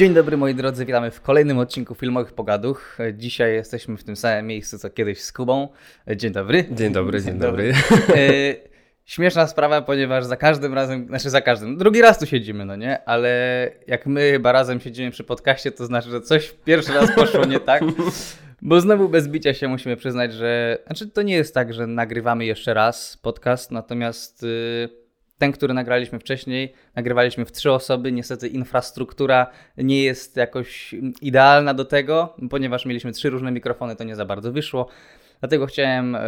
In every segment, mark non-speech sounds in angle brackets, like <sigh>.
Dzień dobry moi drodzy, witamy w kolejnym odcinku Filmowych Pogaduch. Dzisiaj jesteśmy w tym samym miejscu co kiedyś z Kubą. Dzień dobry. Dzień dobry, dzień dobry. <laughs> E, Śmieszna sprawa, ponieważ za każdym razem, znaczy za każdym, drugi raz tu siedzimy, no nie? Ale jak my chyba razem siedzimy przy podcaście, to znaczy, że coś pierwszy raz poszło nie tak. Bo znowu bez bicia się musimy przyznać, że. Znaczy, to nie jest tak, że nagrywamy jeszcze raz podcast, natomiast y, ten, który nagraliśmy wcześniej, nagrywaliśmy w trzy osoby. Niestety infrastruktura nie jest jakoś idealna do tego, ponieważ mieliśmy trzy różne mikrofony, to nie za bardzo wyszło. Dlatego chciałem y,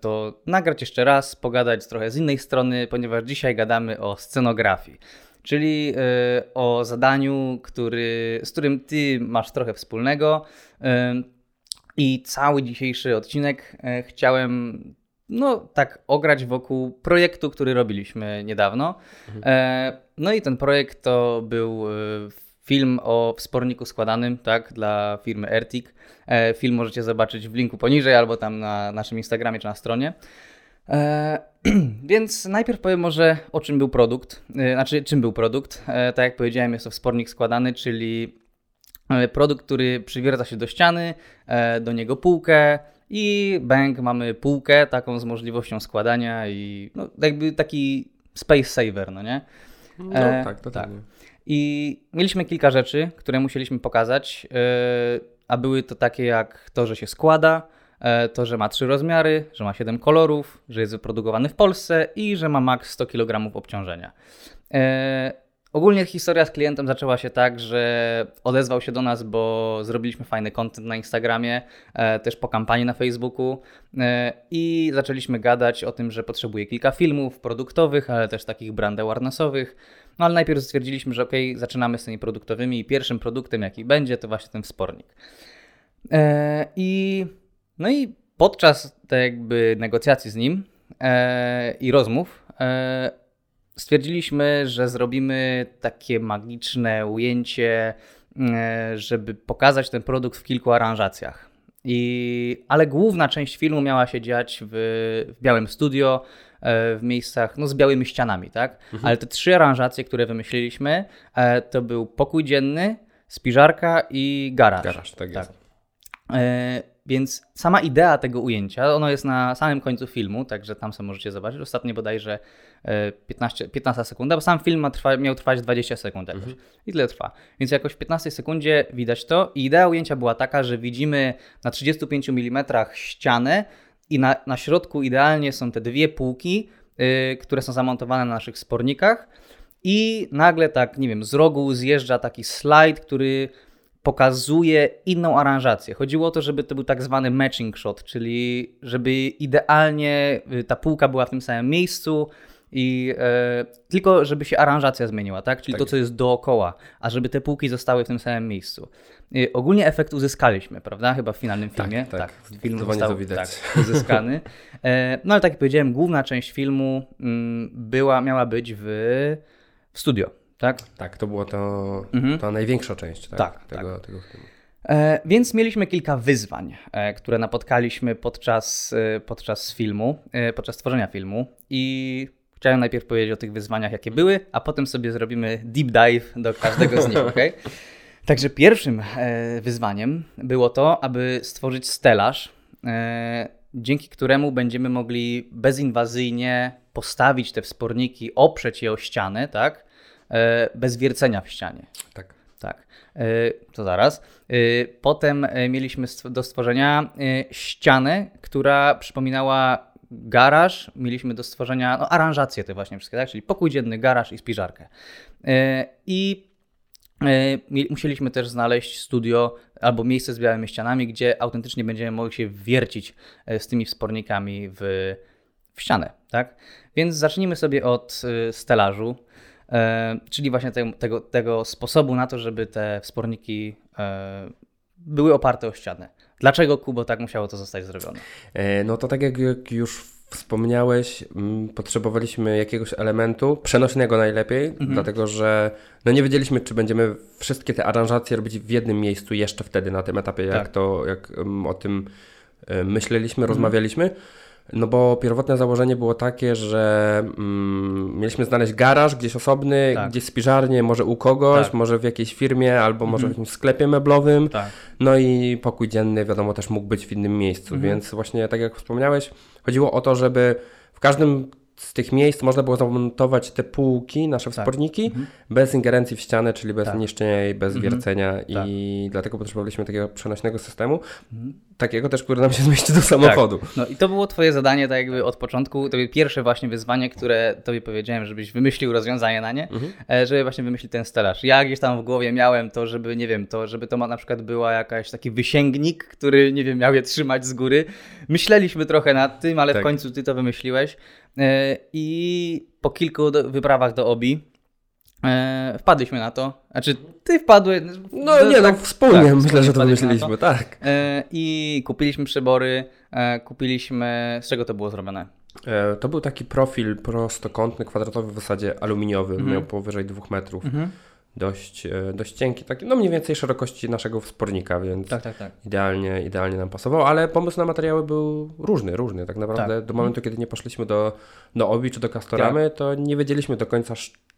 to nagrać jeszcze raz, pogadać trochę z innej strony, ponieważ dzisiaj gadamy o scenografii. Czyli y, o zadaniu, który, z którym ty masz trochę wspólnego. Y, I cały dzisiejszy odcinek chciałem no tak ograć wokół projektu, który robiliśmy niedawno. Mhm. No i ten projekt to był film o wsporniku składanym, tak, dla firmy Ertic. E, film możecie zobaczyć w linku poniżej albo tam na naszym Instagramie czy na stronie. E, <clears throat> więc najpierw powiem może o czym był produkt. E, znaczy, czym był produkt. E, tak jak powiedziałem, jest to wspornik składany, czyli e, produkt, który przywierca się do ściany, e, do niego półkę i bank mamy półkę taką z możliwością składania i no, jakby taki space saver, no nie? No tak, to tak. I mieliśmy kilka rzeczy, które musieliśmy pokazać, e, a były to takie jak to, że się składa, e, to, że ma trzy rozmiary, że ma 7 kolorów, że jest wyprodukowany w Polsce i że ma maks 100 kg obciążenia. E, Ogólnie historia z klientem zaczęła się tak, że odezwał się do nas, bo zrobiliśmy fajny content na Instagramie, e, też po kampanii na Facebooku e, i zaczęliśmy gadać o tym, że potrzebuje kilka filmów produktowych, ale też takich brand awarenessowych. No ale najpierw stwierdziliśmy, że ok, zaczynamy z tymi produktowymi i pierwszym produktem, jaki będzie, to właśnie ten wspornik. E, I no i podczas tej jakby negocjacji z nim i rozmów stwierdziliśmy, że zrobimy takie magiczne ujęcie, e, żeby pokazać ten produkt w kilku aranżacjach. I, ale główna część filmu miała się dziać w, w białym studio, e, w miejscach no, z białymi ścianami, tak? Mhm. Ale te trzy aranżacje, które wymyśliliśmy, e, to był pokój dzienny, spiżarka i garaż. Garaż, tak, tak. jest. Więc sama idea tego ujęcia, ono jest na samym końcu filmu, także tam sobie możecie zobaczyć. Ostatnio bodajże 15, 15 sekunda, bo sam film ma trwa, miał trwać 20 sekund jakoś. Mhm. I tyle trwa. Więc jakoś w 15 sekundzie widać to. I idea ujęcia była taka, że widzimy na 35 mm ścianę i na, na środku idealnie są te dwie półki, yy, które są zamontowane na naszych spornikach. I nagle tak, nie wiem, z rogu zjeżdża taki slajd, który pokazuje inną aranżację. Chodziło o to, żeby to był tak zwany matching shot, czyli żeby idealnie y, ta półka była w tym samym miejscu i e, tylko żeby się aranżacja zmieniła, tak? Czyli tak. to, co jest dookoła, a żeby te półki zostały w tym samym miejscu. I ogólnie efekt uzyskaliśmy, prawda? Chyba w finalnym tak, filmie. Tak, tak. Film został tak, <laughs> uzyskany. E, no ale tak jak powiedziałem, główna część filmu m, mm, była, miała być w, w studio tak? Tak, to była to, mhm. ta największa część tak, tak, tego, tak. tego filmu. E, więc mieliśmy kilka wyzwań, e, które napotkaliśmy podczas, e, podczas filmu, e, podczas tworzenia filmu i chciałem najpierw powiedzieć o tych wyzwaniach, jakie były, a potem sobie zrobimy deep dive do każdego z nich, <laughs> ok? Także pierwszym e, wyzwaniem było to, aby stworzyć stelaż, e, dzięki któremu będziemy mogli bezinwazyjnie postawić te wsporniki, oprzeć je o ścianę, tak? E, bez wiercenia w ścianie. Tak. Tak. E, to zaraz. E, potem mieliśmy do stworzenia ścianę, która przypominała garaż. Mieliśmy do stworzenia no, aranżacje te właśnie wszystkie, tak? czyli pokój dzienny, garaż i spiżarkę. I musieliśmy też znaleźć studio albo miejsce z białymi ścianami, gdzie autentycznie będziemy mogli się wiercić z tymi wspornikami w, w ścianę. Tak? Więc zacznijmy sobie od stelażu. E, czyli właśnie te, tego, tego sposobu na to, żeby te wsporniki e, były oparte o ścianę. Dlaczego, Kubo, tak musiało to zostać zrobione? E, no to tak jak, już wspomniałeś, potrzebowaliśmy jakiegoś elementu, przenośnego najlepiej, mhm. dlatego że no nie wiedzieliśmy, czy będziemy wszystkie te aranżacje robić w jednym miejscu jeszcze wtedy na tym etapie, jak tak. to, jak o tym myśleliśmy, mhm. rozmawialiśmy. No bo pierwotne założenie było takie, że mm, mieliśmy znaleźć garaż gdzieś osobny, Tak. gdzieś spiżarnię, może u kogoś, Tak. może w jakiejś firmie, albo może w jakimś sklepie meblowym. Tak. No i pokój dzienny, wiadomo, też mógł być w innym miejscu, Mhm. więc właśnie tak jak wspomniałeś, chodziło o to, żeby w każdym z tych miejsc można było zamontować te półki, nasze wsporniki, bez ingerencji w ścianę, czyli bez Tak. niszczenia jej, bez Mhm. wiercenia Tak. i dlatego potrzebowaliśmy takiego przenośnego systemu, takiego też, który nam się <laughs> zmieści do samochodu. No i to było twoje zadanie tak jakby od początku, to było pierwsze właśnie wyzwanie, które tobie powiedziałem, żebyś wymyślił rozwiązanie na nie, e, żeby właśnie wymyślić ten stelaż. Ja gdzieś tam w głowie miałem to, żeby, nie wiem, to, żeby to ma na przykład była jakaś taki wysięgnik, który, nie wiem, miał je trzymać z góry. Myśleliśmy trochę nad tym, ale Tak. w końcu ty to wymyśliłeś i po kilku do, wyprawach do Obi e, wpadliśmy na to. Znaczy, ty wpadłeś... No to nie, no tak- wspólnie tak, myślę, że to wymyśliliśmy, tak. E, I kupiliśmy przybory, e, kupiliśmy. Z czego to było zrobione? E, To był taki profil prostokątny, kwadratowy w zasadzie aluminiowy, Mhm. miał powyżej dwóch metrów, dość, e, dość cienki, taki, no mniej więcej szerokości naszego wspornika, więc Tak, tak, tak. idealnie, idealnie nam pasował, ale pomysł na materiały był różny, różny. Tak naprawdę Tak. do momentu, kiedy nie poszliśmy do, do Obi czy do Castoramy, to nie wiedzieliśmy do końca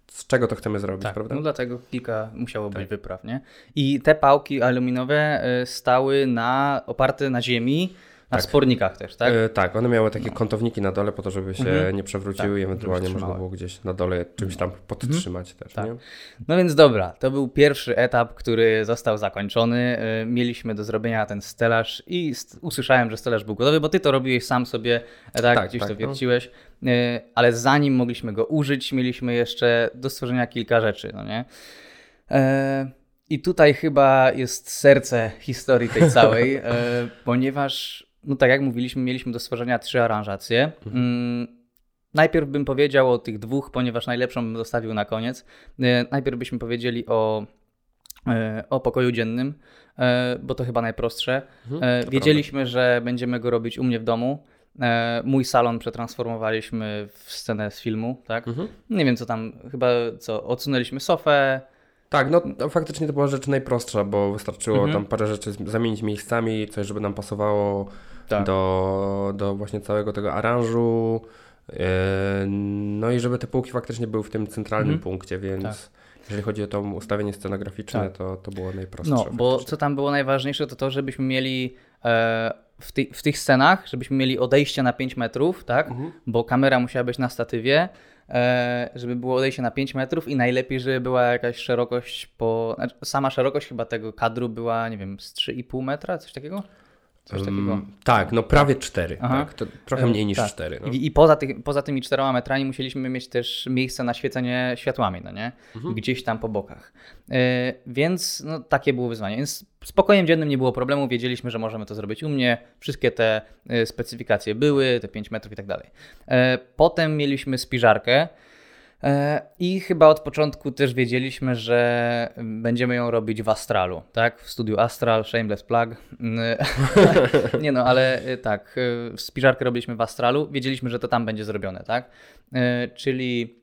z czego to chcemy zrobić, Tak, prawda? no dlatego kilka musiało być Tak. wypraw, nie? I te pałki aluminowe e, stały na, oparte na ziemi, na Tak. spornikach też, tak? E, tak, one miały takie kątowniki na dole po to, żeby się Mhm. nie przewróciły Tak, i ewentualnie można było gdzieś na dole czymś tam podtrzymać też, Tak. nie? No więc dobra, to był pierwszy etap, który został zakończony. E, Mieliśmy do zrobienia ten stelaż i st- usłyszałem, że stelaż był gotowy, bo ty to robiłeś sam sobie, e, tak, Tak, gdzieś tak, to no. wierciłeś. E, Ale zanim mogliśmy go użyć, mieliśmy jeszcze do stworzenia kilka rzeczy, no nie? I tutaj chyba jest serce historii tej całej, <laughs> ponieważ, no tak jak mówiliśmy, mieliśmy do stworzenia trzy aranżacje. Mm, Najpierw bym powiedział o tych dwóch, ponieważ najlepszą bym zostawił na koniec. E, Najpierw byśmy powiedzieli o, e, o pokoju dziennym, e, bo to chyba najprostsze. Mhm, Wiedzieliśmy, że będziemy go robić u mnie w domu. Mój salon przetransformowaliśmy w scenę z filmu, tak? Mhm. Nie wiem co tam, chyba co, odsunęliśmy sofę. Tak, no to faktycznie to była rzecz najprostsza, bo wystarczyło Mhm. tam parę rzeczy zamienić miejscami, coś, żeby nam pasowało Tak. do, do właśnie całego tego aranżu. Yy, No i żeby te półki faktycznie były w tym centralnym Mhm. punkcie, więc Tak. jeżeli chodzi o to ustawienie scenograficzne, Tak. to, to było najprostsze. No, bo co tam było najważniejsze, to to, żebyśmy mieli e, w, ty, w tych scenach, żebyśmy mieli odejście na 5 metrów, tak? Mhm. Bo kamera musiała być na statywie, e, żeby było odejście na 5 metrów i najlepiej, żeby była jakaś szerokość po... Znaczy, sama szerokość chyba tego kadru była, nie wiem, z 3,5 metra, coś takiego? Coś takiego. Tak, no prawie cztery. Tak, to trochę mniej niż Tak. cztery. No. I, i poza, tych, poza tymi czteroma metrami musieliśmy mieć też miejsce na świecenie światłami, no nie? Mhm. Gdzieś tam po bokach. E, więc no, takie było wyzwanie. Więc z pokojem dziennym nie było problemu, wiedzieliśmy, że możemy to zrobić u mnie. Wszystkie te e, specyfikacje były, te 5 metrów i tak dalej. E, potem mieliśmy spiżarkę. E, I chyba od początku też wiedzieliśmy, że będziemy ją robić w Astralu, tak? W studiu Astral, Shameless Plug. <laughs> Nie no, ale e, tak, e, spiżarkę robiliśmy w Astralu, wiedzieliśmy, że to tam będzie zrobione, tak? Czyli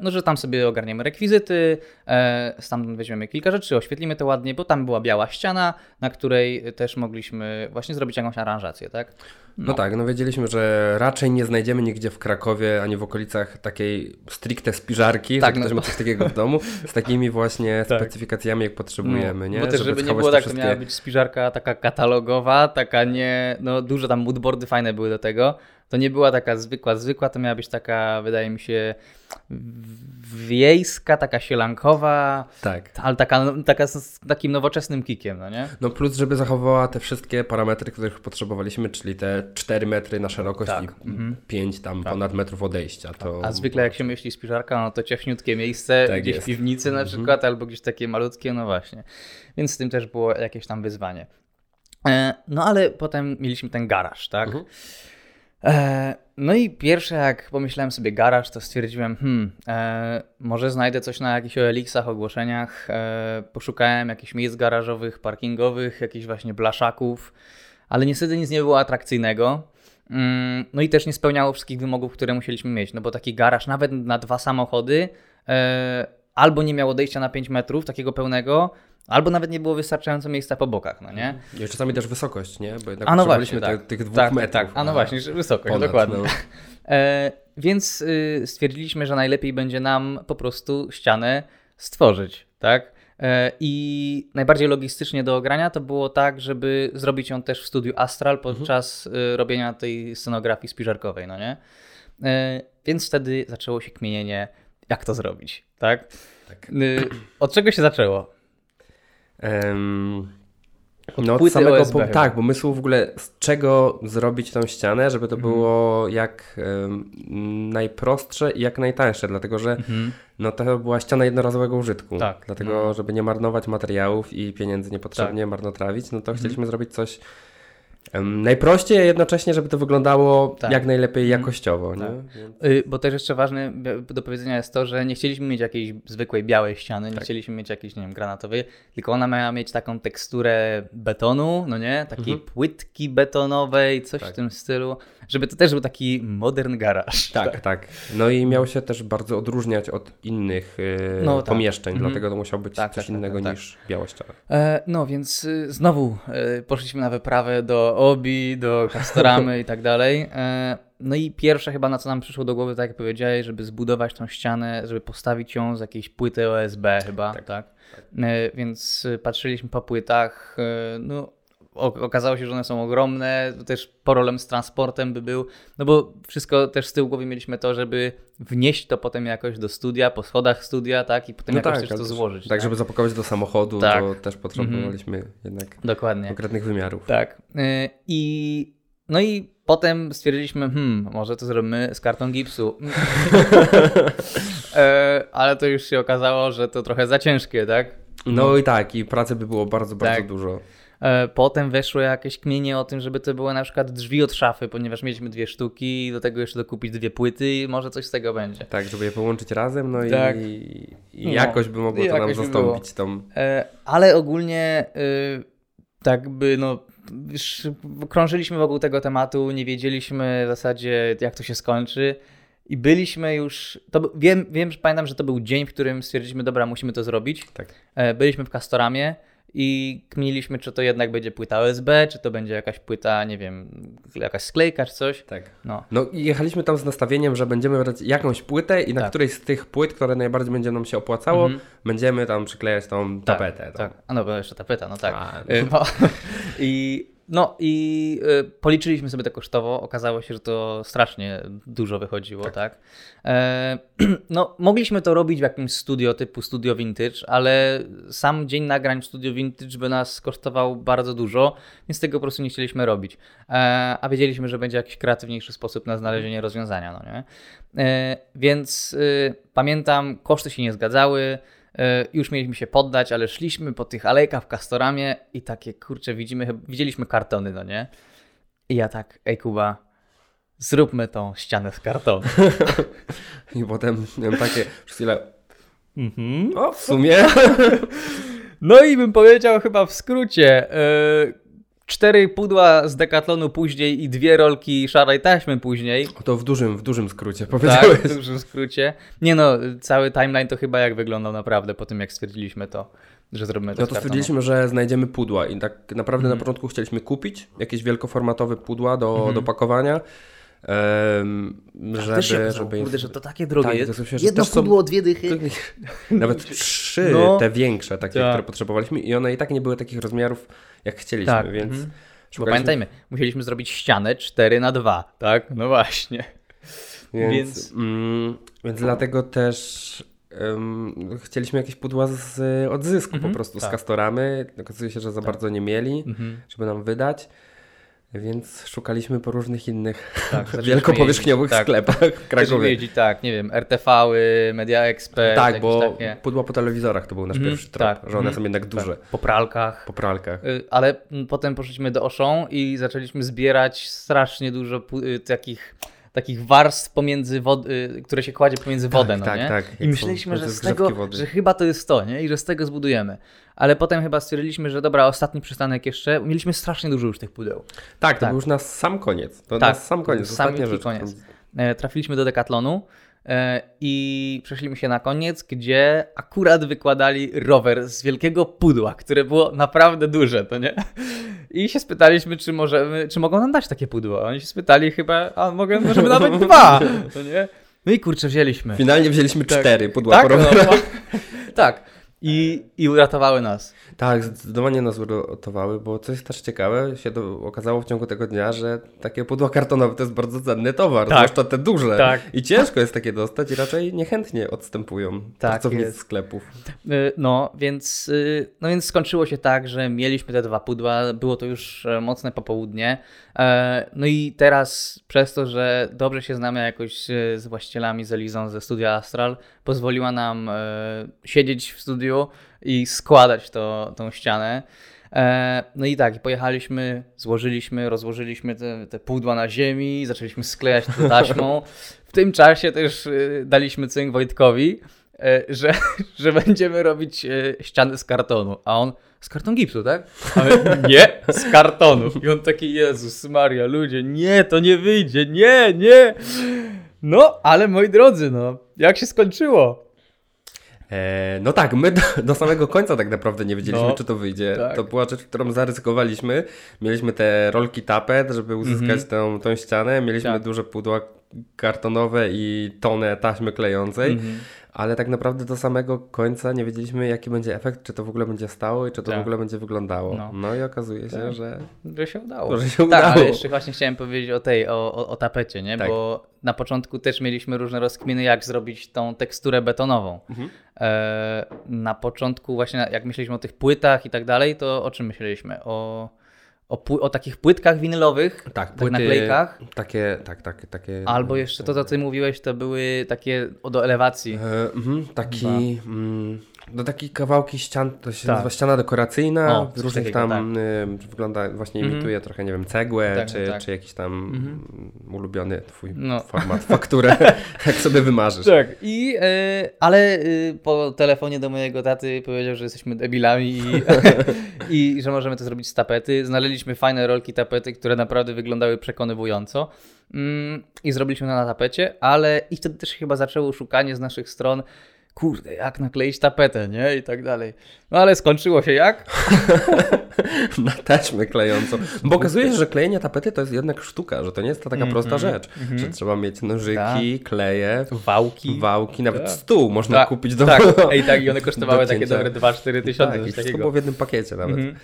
no, że tam sobie ogarniemy rekwizyty, e, stamtąd weźmiemy kilka rzeczy, oświetlimy to ładnie, bo tam była biała ściana, na której też mogliśmy właśnie zrobić jakąś aranżację, tak? No. tak, no wiedzieliśmy, że raczej nie znajdziemy nigdzie w Krakowie ani w okolicach takiej stricte spiżarki, Tak, że no. ktoś ma coś takiego w domu, z takimi właśnie <laughs> Tak. specyfikacjami, jak potrzebujemy, nie? Bo też, żeby, nie schować było tak, to miała być spiżarka taka katalogowa, taka nie, no duże tam moodboardy fajne były do tego. To nie była taka zwykła, zwykła, to miała być taka, wydaje mi się, wiejska, taka sielankowa, Tak. ale taka, taka z takim nowoczesnym kikiem, no nie? No plus, żeby zachowała te wszystkie parametry, których potrzebowaliśmy, czyli te 4 metry na szerokość Tak, i mhm. 5 tam ponad metrów odejścia. To A zwykle jak się myśli spiżarka, no to ciaśniutkie miejsce, Tak gdzieś jest. w piwnicy na przykład, albo gdzieś takie malutkie, no właśnie. Więc z tym też było jakieś tam wyzwanie. E, no ale potem mieliśmy ten garaż, tak? Mhm. E, no i pierwsze jak pomyślałem sobie garaż, to stwierdziłem, hmm, e, może znajdę coś na jakichś OLX-ach, ogłoszeniach. E, poszukałem jakichś miejsc garażowych, parkingowych, jakichś właśnie blaszaków, ale niestety nic nie było atrakcyjnego. Mm, No i też nie spełniało wszystkich wymogów, które musieliśmy mieć, no bo taki garaż nawet na dwa samochody e, albo nie miał odejścia na 5 metrów takiego pełnego, Albo nawet nie było wystarczająco miejsca po bokach, no nie? I czasami też wysokość, nie? Bo jednak A no właśnie, te, tak. tych dwóch tak, metrów. Tak, a no właśnie, że wysokość, ponad, dokładnie. no. E, więc y, stwierdziliśmy, że najlepiej będzie nam po prostu ścianę stworzyć, tak? E, I najbardziej logistycznie do ogrania to było tak, żeby zrobić ją też w studiu Astral podczas y, robienia tej scenografii spiżarkowej, no nie? E, więc wtedy zaczęło się kmienienie, jak to zrobić, tak? Tak. Y, Od czego się zaczęło? Od no od samego, OSB po, tak, pomysłu w ogóle z czego zrobić tą ścianę, żeby to Mhm. było jak em, najprostsze i jak najtańsze, dlatego że no to była ściana jednorazowego użytku. Tak, Dlatego, no. żeby nie marnować materiałów i pieniędzy niepotrzebnie Tak. marnotrawić, no to Mhm. chcieliśmy zrobić coś najprościej, a jednocześnie, żeby to wyglądało Tak. jak najlepiej Mhm. jakościowo. Nie? Tak. Więc- Y, Bo też jeszcze ważne do powiedzenia jest to, że nie chcieliśmy mieć jakiejś zwykłej białej ściany, nie Tak. chcieliśmy mieć jakiejś, nie wiem, granatowej, tylko ona miała mieć taką teksturę betonu, no nie? Takiej Mhm. płytki betonowej, coś Tak. w tym stylu, żeby to też był taki modern garaż. Tak, tak. <laughs> No i miał się też bardzo odróżniać od innych e, No tak. pomieszczeń, Mhm. dlatego to musiał być Tak, coś tak, tak, innego tak, tak. niż biała ściana. E, no więc y, znowu y, poszliśmy na wyprawę do Obi, do Castoramy <laughs> i tak dalej. E, no i pierwsze chyba na co nam przyszło do głowy, tak jak powiedziałeś, żeby zbudować tą ścianę, żeby postawić ją z jakiejś płyty OSB chyba, tak? Tak. E, więc y, patrzyliśmy po płytach, e, no okazało się, że one są ogromne, też problem z transportem by był, no bo wszystko też z tyłu głowy mieliśmy to, żeby wnieść to potem jakoś do studia, po schodach studia, tak, i potem jakoś też ale to też- złożyć. Tak, żeby zapakować do samochodu, Tak. to też potrzebowaliśmy jednak Dokładnie. konkretnych wymiarów. Tak. Y, I no i potem stwierdziliśmy, hmm, może to zrobimy z kartą gipsu. <laughs> e, ale to już się okazało, że to trochę za ciężkie, tak? No i tak, i pracy by było bardzo, bardzo Tak. dużo. E, potem weszło jakieś kmienie o tym, żeby to były na przykład drzwi od szafy, ponieważ mieliśmy dwie sztuki i do tego jeszcze dokupić dwie płyty i może coś z tego będzie. Tak, żeby je połączyć razem, no Tak. i, i No, jakoś by mogło to nam jakoś by zastąpić tą... E, ale ogólnie y, tak by no krążyliśmy wokół tego tematu, nie wiedzieliśmy w zasadzie jak to się skończy i byliśmy już, to, wiem, wiem, że pamiętam, że to był dzień, w którym stwierdziliśmy, dobra, musimy to zrobić. Tak. E, byliśmy w Castoramie i kminiliśmy, czy to jednak będzie płyta OSB, czy to będzie jakaś płyta, nie wiem, jakaś sklejka, czy coś. Tak. No, No i jechaliśmy tam z nastawieniem, że będziemy brać jakąś płytę i na Tak. którejś z tych płyt, które najbardziej będzie nam się opłacało, Mhm. będziemy tam przyklejać tą Tak, tapetę. tą. Tak. A no, bo jeszcze tapeta, no tak. A, <laughs> No. <laughs> I, no i y, policzyliśmy sobie to kosztowo. Okazało się, że to strasznie dużo wychodziło, tak? E, <clears throat> no, mogliśmy to robić w jakimś studio typu Studio Vintage, ale sam dzień nagrań w Studio Vintage by nas kosztował bardzo dużo, więc tego po prostu nie chcieliśmy robić. E, a wiedzieliśmy, że będzie jakiś kreatywniejszy sposób na znalezienie rozwiązania, no nie? E, więc y, pamiętam, koszty się nie zgadzały. E, Już mieliśmy się poddać, ale szliśmy po tych alejkach w Castoramie i takie, kurczę, widzimy, widzieliśmy kartony, no nie? I ja tak, ej Kuba, zróbmy tą ścianę z kartonu. <laughs> I potem miałem takie przez chwilę, Mhm. o w sumie, <laughs> No i bym powiedział chyba w skrócie, e, cztery pudła z Decathlonu później i dwie rolki szarej taśmy później. to w dużym, w dużym skrócie Tak, powiedziałeś. w dużym skrócie. Nie no, cały timeline to chyba jak wyglądał naprawdę po tym, jak stwierdziliśmy to, że zrobimy to No to stwierdziliśmy, że znajdziemy pudła i tak naprawdę Mhm. na początku chcieliśmy kupić jakieś wielkoformatowe pudła do, Mhm. do pakowania, em, żeby, Też się żeby kurde, że to takie drogie Tak, jest. to się, Jedno też są- pudło, dwie dychy. <laughs> Nawet trzy No. te większe, takie, Tak. które potrzebowaliśmy i one i tak nie były takich rozmiarów, jak chcieliśmy, Tak, więc mhm. Bo szukaliśmy- pamiętajmy, musieliśmy zrobić ścianę 4 na 2 tak? No właśnie. Więc, Więc- Mm, więc dlatego też em, chcieliśmy jakieś pudła z odzysku Mhm, po prostu z tak. Kastoramy. Okazuje się, że za bardzo nie mieli, Mhm. żeby nam wydać. Więc szukaliśmy po różnych innych Tak, <laughs> wielkopowierzchniowych jeździć, tak. sklepach w Zaczęliśmy Krakowie. jeździć, tak, nie wiem, RTV-y, Media Expert, Tak, bo takie. pudła po telewizorach to był nasz Mhm, pierwszy trop, tak, że one mhm, są jednak duże. Tak, po pralkach. Po pralkach. Y, Ale mm, potem poszliśmy do Auchan i zaczęliśmy zbierać strasznie dużo y, takich, takich warstw pomiędzy wod- y, które się kładzie pomiędzy wodę, no tak, nie? tak, I myśleliśmy, że z tego, wody. że chyba to jest to, nie? I że z tego zbudujemy. Ale potem chyba stwierdziliśmy, że dobra, ostatni przystanek jeszcze. Mieliśmy strasznie dużo już tych pudeł. Tak, to tak. był już na sam koniec. To Tak, na sam koniec, sam ostatnia rzecz. koniec. e, trafiliśmy do Decathlonu i przeszliśmy się na koniec, gdzie akurat wykładali rower z wielkiego pudła, które było naprawdę duże, to nie? I się spytaliśmy, czy możemy, czy mogą nam dać takie pudło. Oni się spytali chyba, a mogę, możemy nawet <laughs> dwa, to nie? No i kurczę, wzięliśmy. Finalnie wzięliśmy Tak. cztery pudła Tak, po no, rowerach. tak. I, I uratowały nas. Tak, zdecydowanie nas uratowały, bo coś też ciekawe się do, okazało w ciągu tego dnia, że takie pudła kartonowe to jest bardzo cenny towar, Tak. zwłaszcza te duże. Tak. I ciężko jest takie dostać i raczej niechętnie odstępują Tak pracownicy jest. sklepów. Y, No więc, y, no więc skończyło się tak, że mieliśmy te dwa pudła, było to już e, mocne popołudnie. E, No i teraz przez to, że dobrze się znamy jakoś e, z właścicielami, z Elizą ze studia Astral, pozwoliła nam siedzieć w studiu i składać to, tą ścianę. E, No i tak, pojechaliśmy, złożyliśmy, rozłożyliśmy te, te pudła na ziemi, zaczęliśmy sklejać to taśmą. W tym czasie też y, daliśmy cynk Wojtkowi, e, że, <laughs> że będziemy robić e, ściany z kartonu. A on, z karton gipsu, tak? My, nie, z kartonu. I on taki, Jezus Maria, ludzie, nie, to nie wyjdzie, nie, nie. No, ale moi drodzy, no, jak się skończyło? E, no tak, my do, do samego końca tak naprawdę nie wiedzieliśmy, No, czy to wyjdzie. tak. To była rzecz, którą zaryzykowaliśmy. Mieliśmy te rolki tapet, żeby uzyskać Mhm. tą, tą ścianę. Mieliśmy Tak. duże pudła kartonowe i tonę taśmy klejącej. Mhm. Ale tak naprawdę do samego końca nie wiedzieliśmy, jaki będzie efekt, czy to w ogóle będzie stało i czy to Tak. w ogóle będzie wyglądało. No. No, i okazuje się, Tak. że Że się udało. Że się tak, udało. ale jeszcze właśnie chciałem powiedzieć o tej, o, o, o tapecie, nie? Tak. Bo na początku też mieliśmy różne rozkminy, jak zrobić tą teksturę betonową. Mhm. E, na początku właśnie, jak myśleliśmy o tych płytach i tak dalej, to o czym myśleliśmy? O, o, o takich płytkach winylowych, tak, tak naklejkach? Takie, tak, tak, takie. Albo jeszcze to, co ty mówiłeś, to były takie do elewacji. E, mhm, taki, mm, no taki kawałki ścian, to się Tak. nazywa ściana dekoracyjna, O, różnych takiego, tam, y, wygląda, właśnie Mhm. imituje trochę, nie wiem, cegłę, Tak, czy, tak. czy jakiś tam mm, ulubiony twój No. format, <laughs> fakturę, jak sobie wymarzysz. Tak, i, e, ale e, po telefonie do mojego taty powiedział, że jesteśmy debilami i, <laughs> i że możemy to zrobić z tapety. Znaleźliśmy fajne rolki tapety, które naprawdę wyglądały przekonywująco mm, i zrobiliśmy to na tapecie, ale i wtedy też chyba zaczęło szukanie z naszych stron kurde, jak nakleić tapetę, nie? I tak dalej. No ale skończyło się jak? <laughs> Na taśmę klejącą. Bo okazuje się, że klejenie tapety to jest jednak sztuka, że to nie jest to taka prosta rzecz, że trzeba mieć nożyki, kleje, Wałki. wałki, nawet Tak. stół można Tak, kupić do Tak, ej, tak, i one <laughs> kosztowały do takie dobre 2-4 tysiące, Tak, takiego. było w jednym pakiecie nawet. Mhm.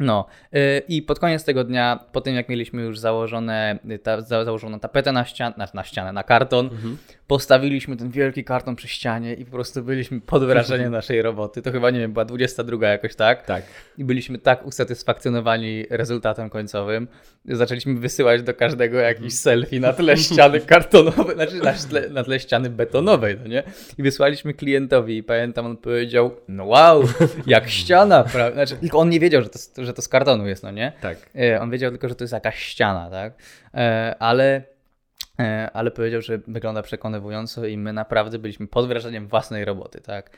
No y, i pod koniec tego dnia, po tym jak mieliśmy już założone, y, ta, za, założoną tapetę na, ścian, na, na ścianę, na karton, Mhm. Postawiliśmy ten wielki karton przy ścianie i po prostu byliśmy pod wrażeniem <laughs> naszej roboty. To chyba, nie wiem, była 22 jakoś, tak? Tak. I byliśmy tak usatysfakcjonowani rezultatem końcowym, zaczęliśmy wysyłać do każdego jakiś selfie na tle ściany <laughs> kartonowej, znaczy na tle, na tle ściany betonowej, no nie? I wysłaliśmy klientowi i pamiętam, on powiedział, no wow, jak <laughs> ściana, prawda? Znaczy, tylko on nie wiedział, że to, że to z kartonu jest, no nie? Tak. E, On wiedział tylko, że to jest jakaś ściana, tak? E, Ale, ale powiedział, że wygląda przekonywująco i my naprawdę byliśmy pod wrażeniem własnej roboty, tak?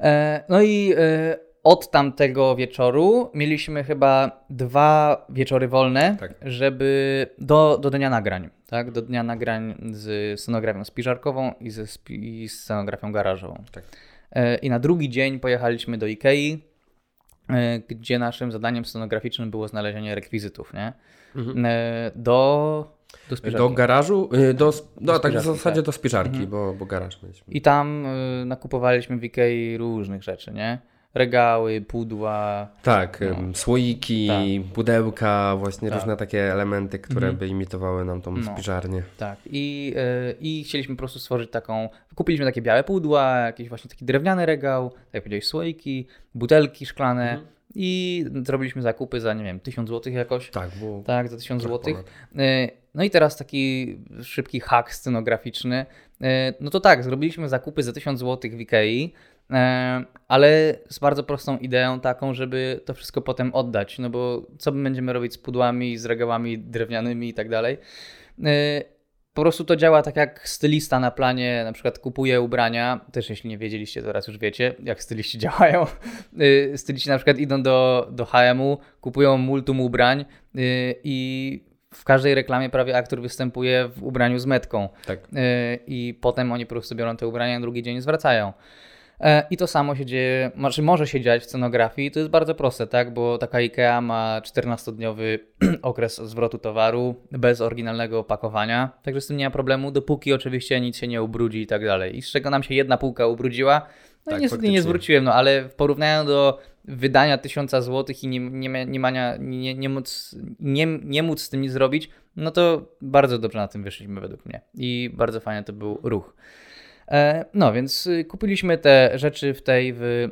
E, No i e, od tamtego wieczoru mieliśmy chyba dwa wieczory wolne, Tak. żeby do, do dnia nagrań, tak? Do dnia nagrań z scenografią spiżarkową i ze spi- i scenografią garażową. Tak. E, I na drugi dzień pojechaliśmy do Ikei, e, gdzie naszym zadaniem scenograficznym było znalezienie rekwizytów, nie? E, Do, do Do garażu, y, do, no tak w zasadzie tak. do spiżarki, bo, bo garaż mieliśmy. I tam y, nakupowaliśmy w Ikei różnych rzeczy, nie? Regały, pudła. Tak, No. słoiki, pudełka, właśnie Tak. różne takie elementy, które Mhm. by imitowały nam tą No. spiżarnię. Tak. I, y, I chcieliśmy po prostu stworzyć taką. Kupiliśmy takie białe pudła, jakiś właśnie taki drewniany regał, tak jak powiedziałeś, słoiki, butelki szklane. Mhm. I zrobiliśmy zakupy za, nie wiem, 1000 zł jakoś. Tak, było Tak, za 1000 trochę zł. ponad. No i teraz taki szybki hack scenograficzny. Y, No to tak, zrobiliśmy zakupy za 1000 zł w Ikei, y, ale z bardzo prostą ideą taką, żeby to wszystko potem oddać. No bo co my będziemy robić z pudłami, z regałami drewnianymi i tak dalej. Y, Po prostu to działa tak jak stylista na planie, na przykład kupuje ubrania, też jeśli nie wiedzieliście, to teraz już wiecie, jak styliści <laughs> działają. Styliści na przykład idą do, do H&M-u, kupują multum ubrań i w każdej reklamie prawie aktor występuje w ubraniu z metką. Tak. Y, I potem oni po prostu biorą te ubrania, a drugi dzień zwracają. E, I to samo się dzieje, znaczy może się dziać w scenografii. To jest bardzo proste, tak? Bo taka IKEA ma 14-dniowy <clears throat> okres zwrotu towaru bez oryginalnego opakowania. Także z tym nie ma problemu, dopóki oczywiście nic się nie ubrudzi i tak dalej. I z czego nam się jedna półka ubrudziła, no Tak, i niestety nie faktycznie. zwróciłem, no ale w porównaniu do wydania tysiąca złotych i nie, nie, nie, mania, nie, nie, móc, nie, nie móc z tym nic zrobić, no to bardzo dobrze na tym wyszliśmy według mnie. I bardzo fajny to był ruch. E, No więc y, kupiliśmy te rzeczy w tej w,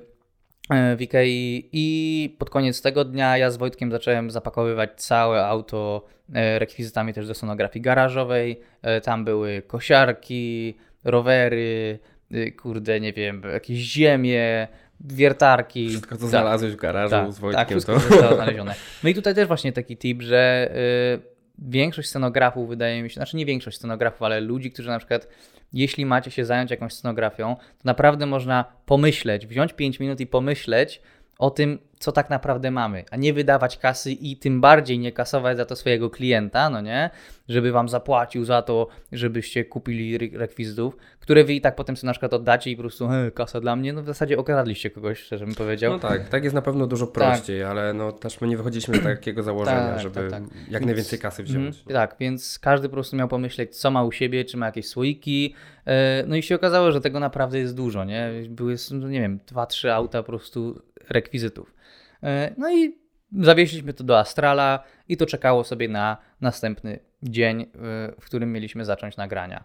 e, w Ikei i pod koniec tego dnia ja z Wojtkiem zacząłem zapakowywać całe auto e, rekwizytami też do sonografii garażowej. Tam były kosiarki, rowery, y, kurde, nie wiem, jakieś ziemie, wiertarki. Wszystko, co Tak. znalazłeś w garażu Tak, z Wojtkiem, tak, wszystko to... zostało znalezione. No i tutaj też właśnie taki tip, że y, większość scenografów, wydaje mi się, znaczy nie większość scenografów, ale ludzi, którzy na przykład, jeśli macie się zająć jakąś scenografią, to naprawdę można pomyśleć, wziąć 5 minut i pomyśleć o tym, co tak naprawdę mamy, a nie wydawać kasy i tym bardziej nie kasować za to swojego klienta, no nie, żeby wam zapłacił za to, żebyście kupili re- rekwizytów, które wy i tak potem sobie na przykład oddacie i po prostu, he, kasa dla mnie, no w zasadzie okradliście kogoś, szczerze bym powiedział. No tak, tak jest na pewno dużo prościej, ale no też my nie wychodziliśmy z takiego <clears throat> założenia, Tak, żeby tak, tak. jak najwięcej kasy wziąć. Mhm, tak, więc każdy po prostu miał pomyśleć, co ma u siebie, czy ma jakieś słoiki. E, No i się okazało, że tego naprawdę jest dużo, nie? Były, no nie wiem, dwa, trzy auta po prostu rekwizytów. E, No i zawieźliśmy to do Astrala i to czekało sobie na następny dzień, e, w którym mieliśmy zacząć nagrania.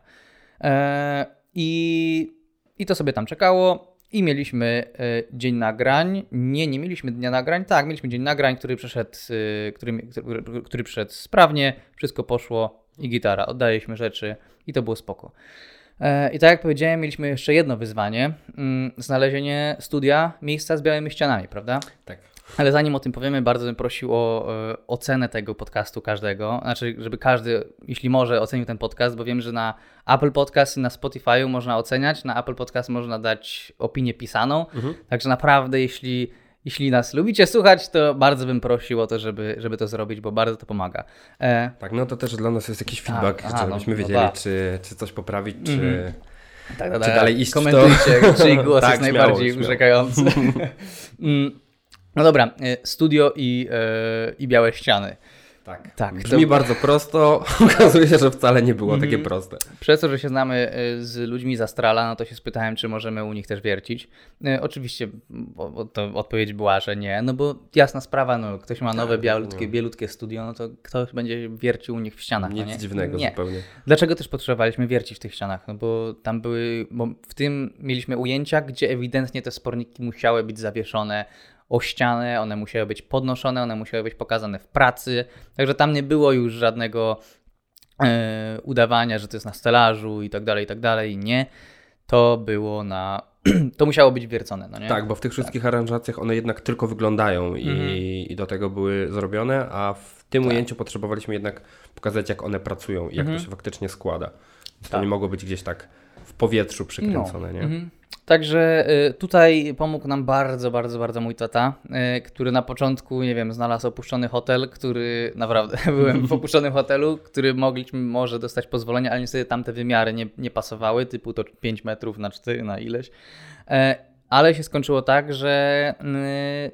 E, I, I to sobie tam czekało. I mieliśmy dzień nagrań. Nie, nie mieliśmy dnia nagrań. Tak, mieliśmy dzień nagrań, który przeszedł, który, który, który sprawnie. Wszystko poszło i gitara. Oddaliśmy rzeczy i to było spoko. E, I tak jak powiedziałem, mieliśmy jeszcze jedno wyzwanie. mm, Znalezienie studia, miejsca z białymi ścianami, prawda? Tak. Ale zanim o tym powiemy, bardzo bym prosił o e, ocenę tego podcastu każdego. Znaczy, żeby każdy, jeśli może, ocenił ten podcast, bo wiem, że na Apple Podcast i na Spotify można oceniać. Na Apple Podcast można dać opinię pisaną. Także naprawdę, jeśli, jeśli nas lubicie słuchać, to bardzo bym prosił o to, żeby, żeby to zrobić, bo bardzo to pomaga. E, Tak, no to też dla nas jest jakiś Tak, feedback, aha, żebyśmy no, wiedzieli, no tak. czy, czy coś poprawić, czy... Mhm. tak, Czy dalej iść w to? Komentujcie, <laughs> czyj głos Tak, jest śmiało, najbardziej śmiało. urzekający. <laughs> Mm, no dobra, e, studio i, e, i białe ściany. Tak. Tak, Brzmi to- bardzo prosto, <laughs> okazuje się, że wcale nie było takie Mhm. proste. Przez to, że się znamy y, z ludźmi z Astrala, no to się spytałem, czy możemy u nich też wiercić. Y, Oczywiście bo, bo to odpowiedź była, że nie, no bo jasna sprawa, no ktoś ma nowe Tak, białutkie, no. bielutkie studio, no to ktoś będzie wiercił u nich w ścianach, Nic no nie? dziwnego nie. zupełnie. Dlaczego też potrzebowaliśmy wiercić w tych ścianach? No bo tam były, bo w tym mieliśmy ujęcia, gdzie ewidentnie te sporniki musiały być zawieszone o ścianę, one musiały być podnoszone, one musiały być pokazane w pracy, także tam nie było już żadnego e, udawania, że to jest na stelażu i tak dalej, i tak dalej. Nie. To było na. <clears throat> to musiało być wiercone, no nie? Tak, bo w tych wszystkich aranżacjach one jednak tylko wyglądają i, Mhm. i do tego były zrobione, a w tym Tak. ujęciu potrzebowaliśmy jednak pokazać, jak one pracują i jak Mhm. to się faktycznie składa. To Tak. nie mogło być gdzieś tak w powietrzu przykręcone, nie? Mhm. Także y, tutaj pomógł nam bardzo, bardzo, bardzo mój tata, y, który na początku, nie wiem, znalazł opuszczony hotel, który naprawdę <laughs> byłem w opuszczonym hotelu, który mogliśmy może dostać pozwolenie, ale niestety tamte wymiary nie, nie pasowały, typu to 5 metrów na 4 na ileś. Ale się skończyło tak, że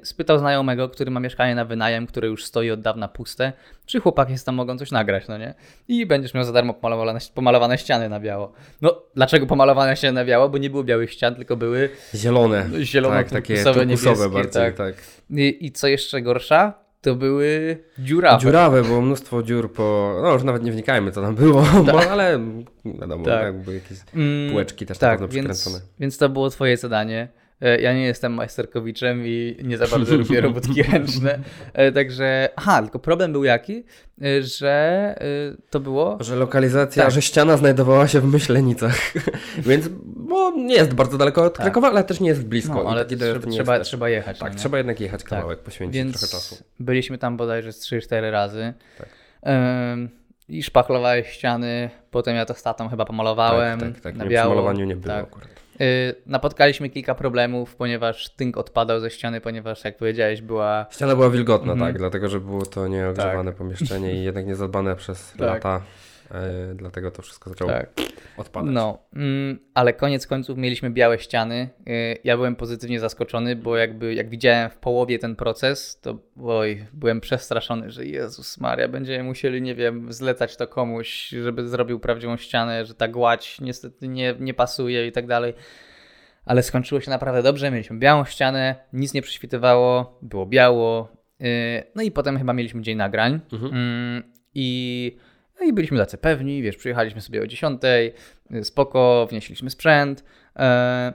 y, spytał znajomego, który ma mieszkanie na wynajem, które już stoi od dawna puste, czy chłopaki tam mogą coś nagrać, no nie? I będziesz miał za darmo pomalowane, pomalowane ściany na biało. No, dlaczego pomalowane ściany na biało? Bo nie było białych ścian, tylko były Zielone. Zielono- tak, takie turkusowe, bardziej, tak. tak. I, I co jeszcze gorsza, to były dziurawe. Dziurawe, było mnóstwo dziur po... No już nawet nie wnikajmy, co tam było, <laughs> bo, ale wiadomo, Tak. tak. były jakieś Mm, półeczki też tak, pewno więc, przykręcone. więc to było twoje zadanie. E, Ja nie jestem majsterkowiczem i nie za bardzo lubię robótki <laughs> ręczne. E, Także, aha, tylko problem był jaki, e, że to było... Że lokalizacja, Tak. że ściana znajdowała się w Myślenicach. <laughs> Więc bo nie jest bardzo daleko od Tak. Krakowa, ale też nie jest blisko. No, ale trzeba, nie trzeba, trzeba jechać. Tak, no nie? trzeba jednak jechać kawałek, poświęcić Więc trochę czasu. byliśmy tam bodajże z 3-4 razy. Tak. I szpachlowałeś ściany, potem ja to statą chyba pomalowałem. tak, tak, tak. na Nie, biało. przy malowaniu nie było Tak. akurat. Y, napotkaliśmy kilka problemów, ponieważ tynk odpadał ze ściany, ponieważ jak powiedziałeś była... Ściana była wilgotna, mhm. tak, dlatego że było to nieogrzewane tak. pomieszczenie i jednak nie zadbane przez tak. lata E, dlatego to wszystko zaczęło tak. odpadać. No, mm, ale koniec końców mieliśmy białe ściany. E, ja byłem pozytywnie zaskoczony, bo jakby jak widziałem w połowie ten proces, to oj, byłem przestraszony, że Jezus Maria, będziemy musieli, nie wiem, zlecać to komuś, żeby zrobił prawdziwą ścianę, że ta gładź niestety nie, nie pasuje i tak dalej. Ale skończyło się naprawdę dobrze. Mieliśmy białą ścianę, nic nie prześwitywało, było biało. E, no i potem chyba mieliśmy dzień nagrań. Mhm. Mm, I no i byliśmy tacy pewni, wiesz, przyjechaliśmy sobie o 10, spoko, wnieśliśmy sprzęt e,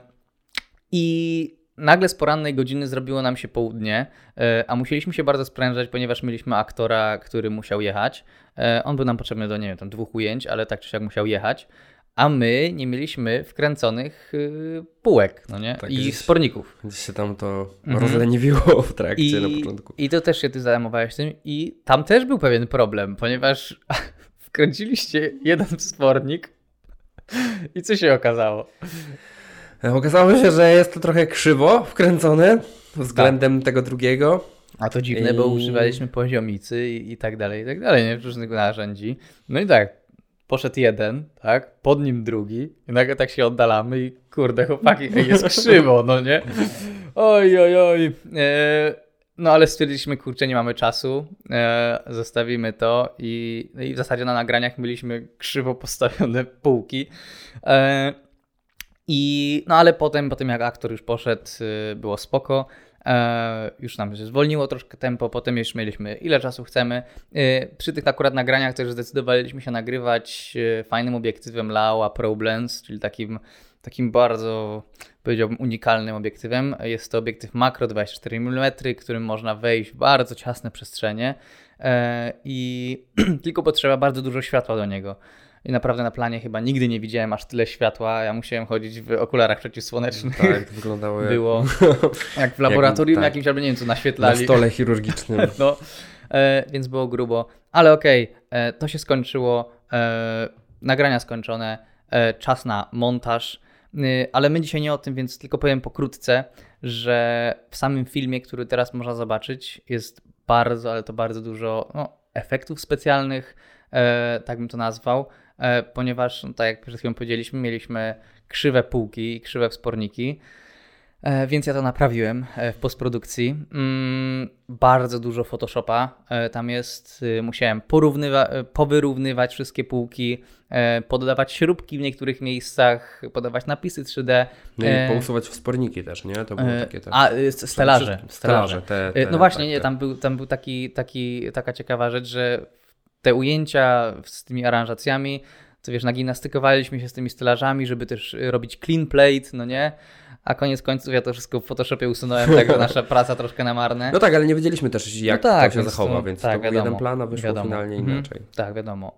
i nagle z porannej godziny zrobiło nam się południe, e, a musieliśmy się bardzo sprężać, ponieważ mieliśmy aktora, który musiał jechać. E, on był nam potrzebny do, nie wiem, tam dwóch ujęć, ale tak czy siak musiał jechać a my nie mieliśmy wkręconych y, półek no nie? Tak, i gdzieś, sporników. Gdzieś się tam to mhm. rozleniwiło w trakcie I, na początku. I to też się ty zajmowałeś tym i tam też był pewien problem, ponieważ wkręciliście jeden wspornik i co się okazało? Okazało się, że jest to trochę krzywo wkręcone względem tak. tego drugiego. A to dziwne, I... bo używaliśmy poziomicy i, i tak dalej, i tak dalej, nie? Różnych narzędzi. No i tak, poszedł jeden, tak? Pod nim drugi i nagle tak się oddalamy i kurde, chłopaki, <laughs> jest krzywo, no nie? Oj, oj, oj. E, no ale stwierdziliśmy, kurczę, nie mamy czasu, e, zostawimy to i, no i w zasadzie na nagraniach mieliśmy krzywo postawione <laughs> półki. E, I no ale potem, po tym jak aktor już poszedł, e, było spoko. E, już nam się zwolniło troszkę tempo, potem już mieliśmy ile czasu chcemy. E, przy tych akurat nagraniach też zdecydowaliśmy się nagrywać e, fajnym obiektywem Laowa ProBlends, czyli takim, takim bardzo powiedziałbym unikalnym obiektywem. Jest to obiektyw makro 24 mm, którym można wejść w bardzo ciasne przestrzenie i <clears throat> tylko potrzeba bardzo dużo światła do niego. I naprawdę na planie chyba nigdy nie widziałem aż tyle światła. Ja musiałem chodzić w okularach przeciwsłonecznych. Tak, to wyglądało jak... Było <laughs> jak w laboratorium jak, tak. jakimś, albo nie wiem co, naświetlali. Na stole chirurgicznym. <laughs> no, e, więc było grubo. Ale okej, okay, e, to się skończyło. E, nagrania skończone. E, czas na montaż. E, ale my dzisiaj nie o tym, więc tylko powiem pokrótce, że w samym filmie, który teraz można zobaczyć, jest bardzo, ale to bardzo dużo no, efektów specjalnych, e, tak bym to nazwał. E, ponieważ, no, tak jak przed chwilą powiedzieliśmy, mieliśmy krzywe półki i krzywe wsporniki, e, więc ja to naprawiłem e, w postprodukcji. Mm, bardzo dużo Photoshopa tam jest. Y, musiałem powyrównywać wszystkie półki, podawać śrubki w niektórych miejscach, podawać napisy 3D. No i pousuwać wsporniki też, nie? To było takie... Tak... A, stelaże. Stelaże. Te, te, no właśnie, tak, nie, tam był, tam był taki, taki, taka ciekawa rzecz, że te ujęcia z tymi aranżacjami, to wiesz, nagimnastykowaliśmy się z tymi stelażami, żeby też robić clean plate, no nie? A koniec końców ja to wszystko w Photoshopie usunąłem, także nasza praca troszkę na marne. No tak, ale nie wiedzieliśmy też jak no tak, to się zachowa, więc tak, to był jeden plan, a wyszło wiadomo. finalnie mhm. inaczej. Tak, wiadomo.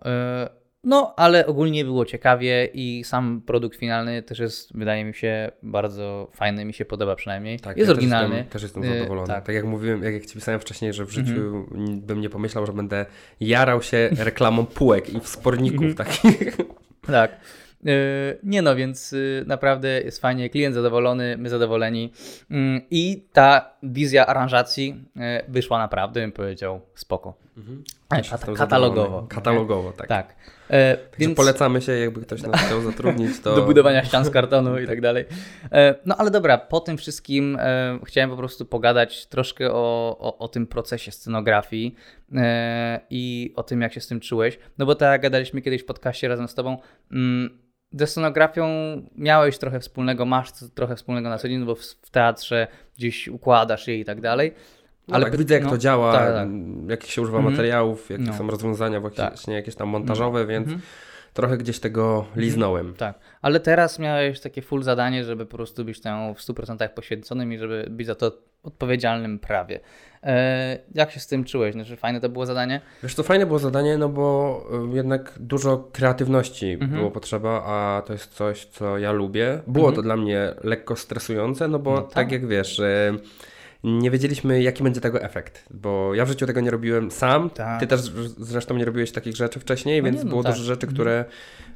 Y no, ale ogólnie było ciekawie i sam produkt finalny też jest, wydaje mi się, bardzo fajny, mi się podoba przynajmniej. Tak, jest ja oryginalny. Też jestem, też jestem zadowolony. tak. tak. jak mówiłem, jak, jak Ci pisałem wcześniej, że w życiu mhm. bym nie pomyślał, że będę jarał się reklamą półek i wsporników mhm. takich. <laughs> Tak. E, nie no, więc y, naprawdę jest fajnie, klient zadowolony, my zadowoleni mm, i ta wizja aranżacji wyszła naprawdę, bym powiedział, spoko. Mhm. Kata katalogowo. Katalogowo, tak. tak. E, więc... polecamy się, jakby ktoś nas chciał zatrudnić, to... <laughs> Do budowania ścian z kartonu i <laughs> tak dalej. E, no ale dobra, po tym wszystkim e, chciałem po prostu pogadać troszkę o, o, o tym procesie scenografii e, i o tym, jak się z tym czułeś. No bo tak gadaliśmy kiedyś w podcaście razem z tobą, mm, ze scenografią miałeś trochę wspólnego, masz trochę wspólnego na co dzień, bo w, w teatrze gdzieś układasz je i tak dalej. No ale tak, widzę, jak no, to działa, tak, tak. jakich się używa mhm. materiałów, jakie no. są rozwiązania właśnie tak. jakieś tam montażowe, mhm. więc mhm. trochę gdzieś tego liznąłem. Tak, ale teraz miałeś takie full zadanie, żeby po prostu być temu w 100% poświęconym i żeby być za to odpowiedzialnym prawie. E, jak się z tym czułeś? Znaczy, fajne to było zadanie? Wiesz, to fajne było zadanie, no bo y, jednak dużo kreatywności mhm. było potrzeba, a to jest coś, co ja lubię. Było mhm. to dla mnie lekko stresujące, no bo no tak. tak jak wiesz... Y, nie wiedzieliśmy, jaki będzie tego efekt, bo ja w życiu tego nie robiłem sam. Tak. Ty też zresztą nie robiłeś takich rzeczy wcześniej, No więc nie, no było tak. dużo rzeczy, które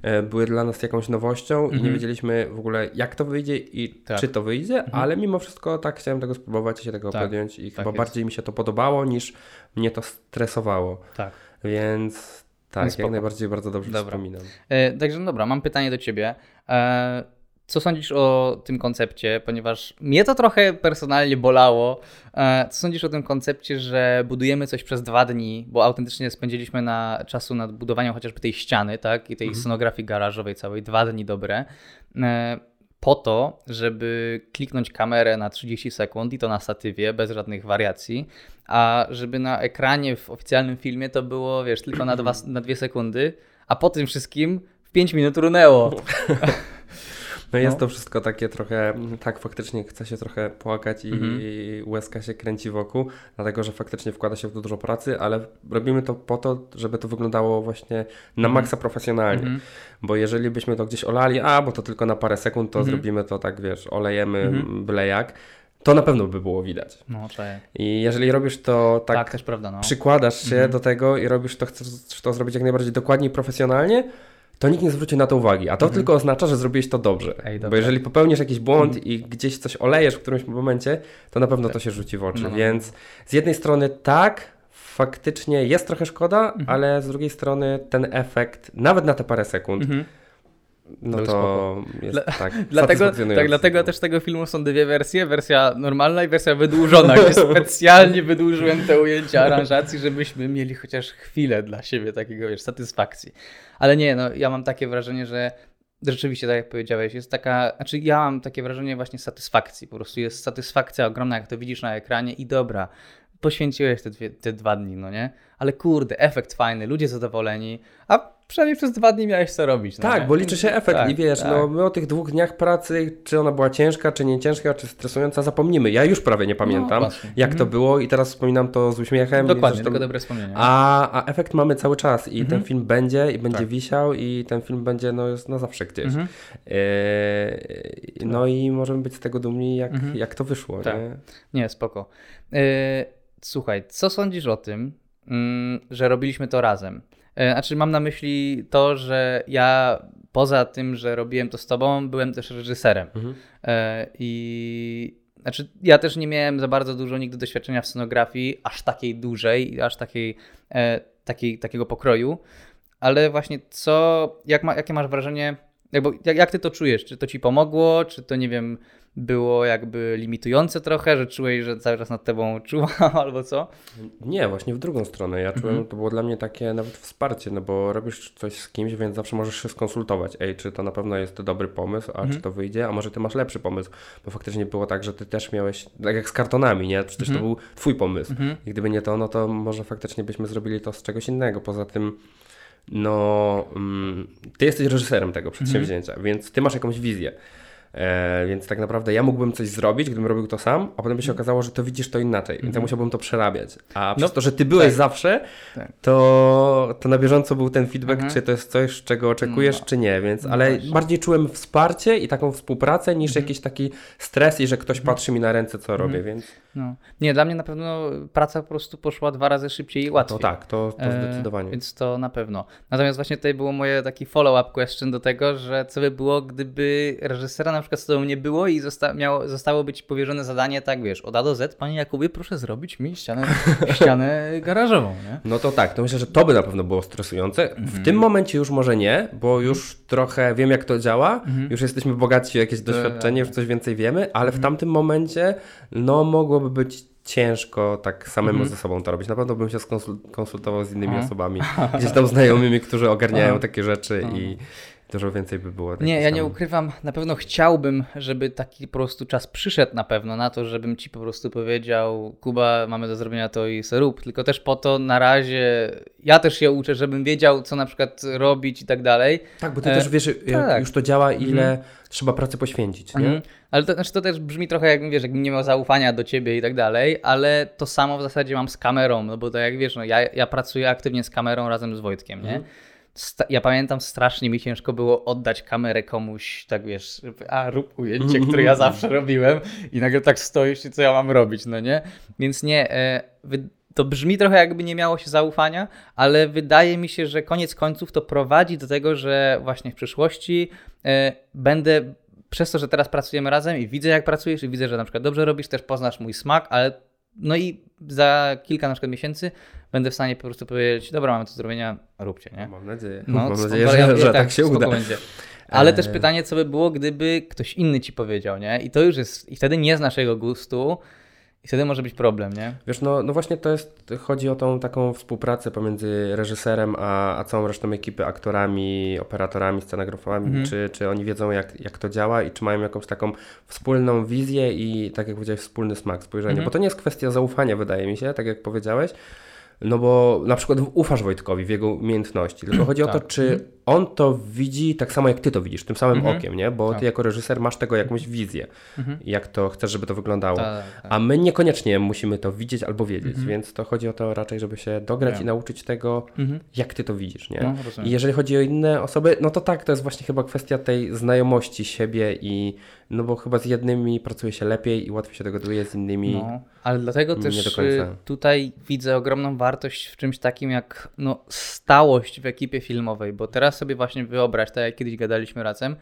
e, były dla nas jakąś nowością i nie Mhm. wiedzieliśmy w ogóle, jak to wyjdzie i Tak. czy to wyjdzie, Mhm. ale mimo wszystko tak chciałem tego spróbować i się tego Tak, podjąć i tak chyba jest. bardziej mi się to podobało niż mnie to stresowało, Tak. więc No tak, spoko. jak najbardziej bardzo dobrze Dobra. wspominam. E, także no dobra, mam pytanie do ciebie. E, co sądzisz o tym koncepcie? Ponieważ mnie to trochę personalnie bolało. E, co sądzisz o tym koncepcie, że budujemy coś przez dwa dni, bo autentycznie spędziliśmy na czasu nad budowaniem chociażby tej ściany, tak? I tej Mhm. scenografii garażowej całej, dwa dni dobre. E, po to, żeby kliknąć kamerę na 30 sekund i to na statywie, bez żadnych wariacji, a żeby na ekranie w oficjalnym filmie to było, wiesz, tylko na, dwa, na dwie sekundy, a po tym wszystkim w 5 minut runęło. <laughs> No jest No. to wszystko takie trochę, tak faktycznie chce się trochę płakać i Mhm. łezka się kręci wokół, dlatego że faktycznie wkłada się w to dużo pracy, ale robimy to po to, żeby to wyglądało właśnie na Mhm. maksa profesjonalnie. Mhm. Bo jeżeli byśmy to gdzieś olali, a bo to tylko na parę sekund, to Mhm. zrobimy to tak, wiesz, olejemy Mhm. byle jak, to na pewno by było widać. No. I jeżeli robisz to Tak, tak, prawda, no. przykładasz się Mhm. do tego i robisz to, chcesz to zrobić jak najbardziej dokładnie i profesjonalnie, to nikt nie zwróci na to uwagi. A to Mhm. tylko oznacza, że zrobiłeś to dobrze. Ej, Bo jeżeli popełnisz jakiś błąd Mhm. i gdzieś coś olejesz w którymś momencie, to na pewno to się rzuci w oczy. No, no. Więc z jednej strony tak, faktycznie jest trochę szkoda, Mhm. ale z drugiej strony ten efekt, nawet na te parę sekund, Mhm. No Był to spoko. jest Dla- tak <laughs> Dlatego, tak, dlatego też tego filmu są dwie wersje, wersja normalna i wersja wydłużona, gdzie <laughs> specjalnie wydłużyłem te ujęcia aranżacji, żebyśmy mieli chociaż chwilę dla siebie takiego, wiesz, satysfakcji. Ale nie, no ja mam takie wrażenie, że rzeczywiście, tak jak powiedziałeś, jest taka, znaczy ja mam takie wrażenie właśnie satysfakcji, po prostu jest satysfakcja ogromna, jak to widzisz na ekranie i dobra, poświęciłeś te, dwie, te dwa dni, no nie? Ale kurde, efekt fajny, ludzie zadowoleni, a przynajmniej przez dwa dni miałeś co robić. No Tak, nie? bo liczy się efekt Tak, i wiesz, tak. no my o tych dwóch dniach pracy, czy ona była ciężka, czy nie ciężka, czy stresująca, zapomnimy. Ja już prawie nie pamiętam, No, jak to Mhm. było i teraz wspominam to z uśmiechem. Dokładnie, zresztą- tylko dobre wspomnienie. A, a efekt mamy cały czas i Mhm. ten film będzie i będzie Tak. wisiał i ten film będzie no, jest na zawsze gdzieś. Mhm. Eee, no i możemy być z tego dumni, jak, Mhm. jak to wyszło. Tak. Nie? Nie, spoko. Yy, słuchaj, co sądzisz o tym, mm, że robiliśmy to razem? Yy, znaczy, mam na myśli to, że ja poza tym, że robiłem to z tobą, byłem też reżyserem. Mhm. Yy, I znaczy, ja też nie miałem za bardzo dużo nigdy doświadczenia w scenografii, aż takiej dużej, aż takiej, e, takiej takiego pokroju. Ale właśnie co, jak ma, jakie masz wrażenie, jakby, jak, jak ty to czujesz? Czy to ci pomogło, czy to nie wiem, było jakby limitujące trochę, że czułeś, że cały czas nad tobą czuwam <laughs> albo co? Nie, właśnie w drugą stronę. Ja czułem, Mhm. to było dla mnie takie nawet wsparcie, no bo robisz coś z kimś, więc zawsze możesz się skonsultować. Ej, czy to na pewno jest dobry pomysł, a Mhm. czy to wyjdzie, a może ty masz lepszy pomysł. Bo faktycznie było tak, że ty też miałeś, tak jak z kartonami, nie? Przecież Mhm. to był twój pomysł. Mhm. I gdyby nie to, no to może faktycznie byśmy zrobili to z czegoś innego. Poza tym, no, mm, ty jesteś reżyserem tego przedsięwzięcia, więc ty masz jakąś wizję. E, więc tak naprawdę ja mógłbym coś zrobić, gdybym robił to sam, a potem by się okazało, że to widzisz to inaczej, więc ja Mhm. musiałbym to przerabiać. A No, przez to, że ty byłeś tak. zawsze, Tak. to, to na bieżąco był ten feedback, Mhm. czy to jest coś, czego oczekujesz, No. czy nie, więc, No ale właśnie. bardziej czułem wsparcie i taką współpracę niż Mhm. jakiś taki stres i że ktoś patrzy mi na ręce, co Mhm. robię, więc No. Nie, dla mnie na pewno praca po prostu poszła dwa razy szybciej i łatwiej. to tak, to, to E, zdecydowanie. Więc to na pewno. Natomiast właśnie tutaj było moje taki follow-up question do tego, że co by było, gdyby reżysera na przykład z tobą nie było i zosta- miało, zostało być powierzone zadanie, tak wiesz, od A do Z, panie Jakubie, proszę zrobić mi ścianę, <laughs> ścianę garażową, nie? No to tak, to myślę, że to by na pewno było stresujące. Mhm. W tym momencie już może nie, bo już trochę wiem, jak to działa, Mhm. już jesteśmy bogaci o jakieś doświadczenie, już coś więcej wiemy, ale w Mhm. tamtym momencie, no mogłoby być ciężko tak samemu Mhm. ze sobą to robić. Na pewno bym się skonsul- konsultował z innymi osobami, <laughs> gdzieś tam znajomymi, którzy ogarniają takie rzeczy i dużo więcej by było. Nie, ja nie ukrywam, na pewno chciałbym, żeby taki po prostu czas przyszedł na pewno na to, żebym ci po prostu powiedział, Kuba, mamy do zrobienia to i se rób, tylko też po to na razie, ja też się uczę, żebym wiedział, co na przykład robić i tak dalej. Tak, bo ty E, też wiesz, jak tak. już to działa, ile Mhm. trzeba pracy poświęcić, nie? Mhm. Ale to, znaczy to też brzmi trochę jak, wiesz, jakbym nie miał zaufania do ciebie i tak dalej, ale to samo w zasadzie mam z kamerą, no bo to jak wiesz, no ja, ja pracuję aktywnie z kamerą razem z Wojtkiem, nie? Mhm. Ja pamiętam, strasznie mi ciężko było oddać kamerę komuś, tak wiesz, a rób ujęcie, <laughs> które ja zawsze robiłem i nagle tak stoisz i co ja mam robić, no nie? Więc nie, e, to brzmi trochę jakby nie miało się zaufania, ale wydaje mi się, że koniec końców to prowadzi do tego, że właśnie w przyszłości e, będę przez to, że teraz pracujemy razem i widzę, jak pracujesz, i widzę, że na przykład dobrze robisz, też poznasz mój smak, ale no i za kilka na przykład miesięcy będę w stanie po prostu powiedzieć, dobra, mamy to zrobienia, róbcie, nie? Mam nadzieję, no, mam nadzieję, że, że tak, tak się uda. Będzie. Ale też pytanie, co by było, gdyby ktoś inny ci powiedział, nie? I to już jest, i wtedy nie z naszego gustu, i wtedy może być problem, nie? Wiesz, no, no właśnie to jest, chodzi o tą taką współpracę pomiędzy reżyserem a, a całą resztą ekipy, aktorami, operatorami, scenografami, mhm. czy, czy oni wiedzą jak, jak to działa i czy mają jakąś taką wspólną wizję i tak jak powiedziałeś, wspólny smak, spojrzenie, mhm. bo to nie jest kwestia zaufania wydaje mi się, tak jak powiedziałeś, no bo na przykład ufasz Wojtkowi w jego umiejętności, tylko chodzi tak. o to, czy mhm. On to widzi tak samo jak ty to widzisz, tym samym mhm. okiem, nie? Bo tak. ty jako reżyser masz tego jakąś wizję, mhm. jak to chcesz, żeby to wyglądało. Tak, tak. A my niekoniecznie musimy to widzieć albo wiedzieć, mhm. więc to chodzi o to raczej, żeby się dograć ja. i nauczyć tego, mhm. jak ty to widzisz, nie? No, I jeżeli chodzi o inne osoby, no to tak, to jest właśnie chyba kwestia tej znajomości siebie i no bo chyba z jednymi pracuje się lepiej i łatwiej się dogaduje, z innymi. No, ale dlatego też y, tutaj widzę ogromną wartość w czymś takim jak no, stałość w ekipie filmowej, bo teraz sobie właśnie wyobraź, tak jak kiedyś gadaliśmy razem,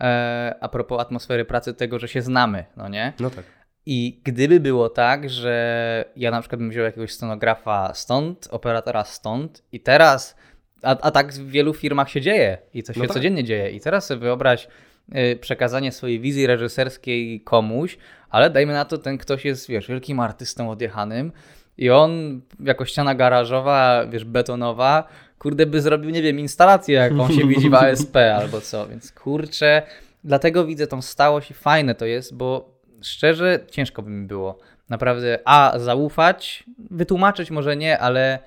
e, a propos atmosfery pracy, tego, że się znamy, no nie? No tak. I gdyby było tak, że ja na przykład bym wziął jakiegoś scenografa stąd, operatora stąd i teraz, a, a tak w wielu firmach się dzieje i to się no tak. codziennie dzieje i teraz sobie wyobraź, Y, przekazanie swojej wizji reżyserskiej komuś, ale dajmy na to, ten ktoś jest, wiesz, wielkim artystą odjechanym i on jako ściana garażowa, wiesz, betonowa, kurde by zrobił, nie wiem, instalację, jaką się widzi w <laughs> ASP albo co, więc kurczę, dlatego widzę tą stałość i fajne to jest, bo szczerze ciężko by mi było naprawdę, a zaufać, wytłumaczyć może nie, ale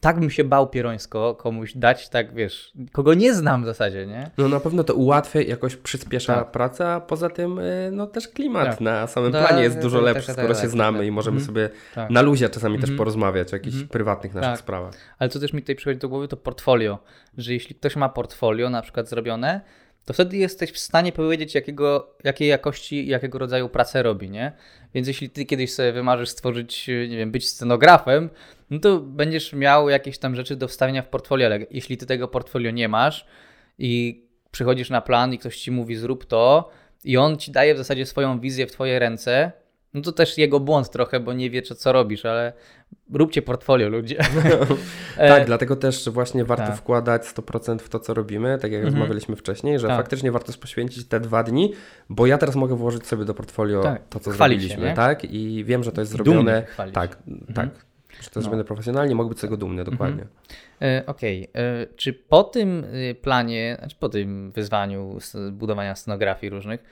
tak bym się bał pierońsko komuś dać, tak wiesz, kogo nie znam w zasadzie, nie? No na pewno to ułatwia, jakoś przyspiesza tak. pracę, a poza tym y, no też klimat tak. na samym tak, planie jest dużo lepszy, skoro się znamy i możemy mhm. sobie tak. na luzie czasami mhm. też porozmawiać o jakichś mhm. prywatnych naszych tak. sprawach. Ale co też mi tutaj przychodzi do głowy, to portfolio, że jeśli ktoś ma portfolio na przykład zrobione, to wtedy jesteś w stanie powiedzieć, jakiego, jakiej jakości, jakiego rodzaju pracę robi, nie? Więc jeśli ty kiedyś sobie wymarzysz stworzyć, nie wiem, być scenografem, no to będziesz miał jakieś tam rzeczy do wstawienia w portfolio, ale jeśli ty tego portfolio nie masz i przychodzisz na plan i ktoś ci mówi zrób to i on ci daje w zasadzie swoją wizję w twoje ręce, no to też jego błąd trochę, bo nie wie, co robisz, ale róbcie portfolio ludzie. <laughs> tak, dlatego też właśnie warto tak. wkładać 100% w to, co robimy, tak jak mhm. rozmawialiśmy wcześniej, że tak. faktycznie warto poświęcić te dwa dni, bo ja teraz mogę włożyć sobie do portfolio tak. to, co Chwalić zrobiliśmy, się, tak? I wiem, że to jest zrobione. Tak, mhm. tak. Że to no. zrobione profesjonalnie, mogę być z tego dumny, dokładnie. Mhm. Okej, okay. E, czy po tym e, planie, znaczy po tym wyzwaniu budowania scenografii różnych,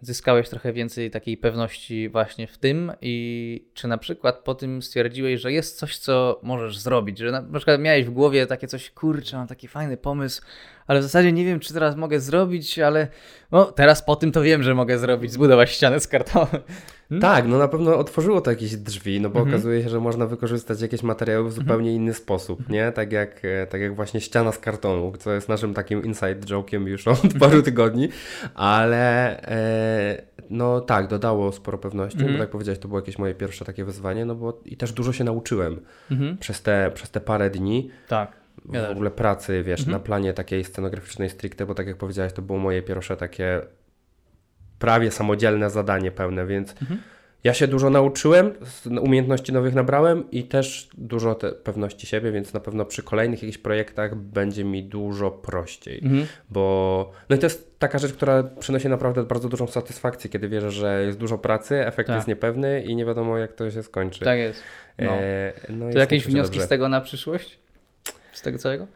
zyskałeś trochę więcej takiej pewności właśnie w tym i czy na przykład po tym stwierdziłeś, że jest coś, co możesz zrobić, że na przykład miałeś w głowie takie coś, kurczę, mam taki fajny pomysł, ale w zasadzie nie wiem, czy teraz mogę zrobić, ale no, teraz po tym to wiem, że mogę zrobić, zbudować ścianę z kartonu. Hmm? Tak, no na pewno otworzyło to jakieś drzwi, no bo mhm. okazuje się, że można wykorzystać jakieś materiały w mhm. zupełnie mhm. inny sposób, nie? Tak jak, e, tak jak właśnie ściana z kartonu, co jest naszym takim inside joke'iem już od <laughs> paru tygodni, ale e, no tak, dodało sporo pewności, mhm. bo tak powiedziałeś, to było jakieś moje pierwsze takie wyzwanie, no bo i też dużo się nauczyłem mhm. przez, te, przez te parę dni. Tak. W ogóle pracy, wiesz, mhm. na planie takiej scenograficznej stricte, bo tak jak powiedziałeś, to było moje pierwsze takie prawie samodzielne zadanie pełne, więc mhm. ja się dużo nauczyłem, umiejętności nowych nabrałem i też dużo pewności siebie, więc na pewno przy kolejnych jakichś projektach będzie mi dużo prościej, mhm. bo no i to jest taka rzecz, która przynosi naprawdę bardzo dużą satysfakcję, kiedy wierzę, że jest dużo pracy, efekt tak. jest niepewny i nie wiadomo jak to się skończy. Tak jest. No. E, no to jakieś wnioski dobrze. z tego na przyszłość? Z tego całego?